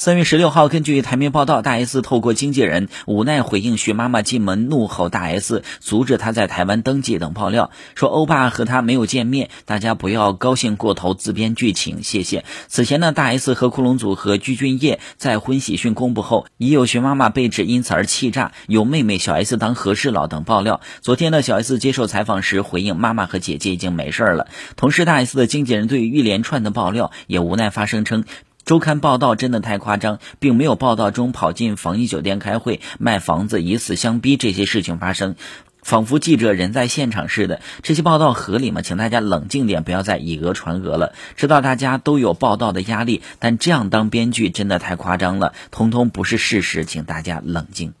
三月十六号，根据台媒报道，大 S 透过经纪人无奈回应徐妈妈进门怒吼大 S，阻止她在台湾登记等爆料，说欧巴和她没有见面，大家不要高兴过头自编剧情，谢谢。此前呢，大 S 和库龙组合鞠婧祎在婚喜讯公布后，已有徐妈妈被指因此而气炸，有妹妹小 S 当和事佬等爆料。昨天呢，小 S 接受采访时回应，妈妈和姐姐已经没事了。同时，大 S 的经纪人对于一连串的爆料也无奈发声称。周刊报道真的太夸张，并没有报道中跑进防疫酒店开会、卖房子、以死相逼这些事情发生，仿佛记者人在现场似的。这些报道合理吗？请大家冷静点，不要再以讹传讹了。知道大家都有报道的压力，但这样当编剧真的太夸张了，通通不是事实，请大家冷静。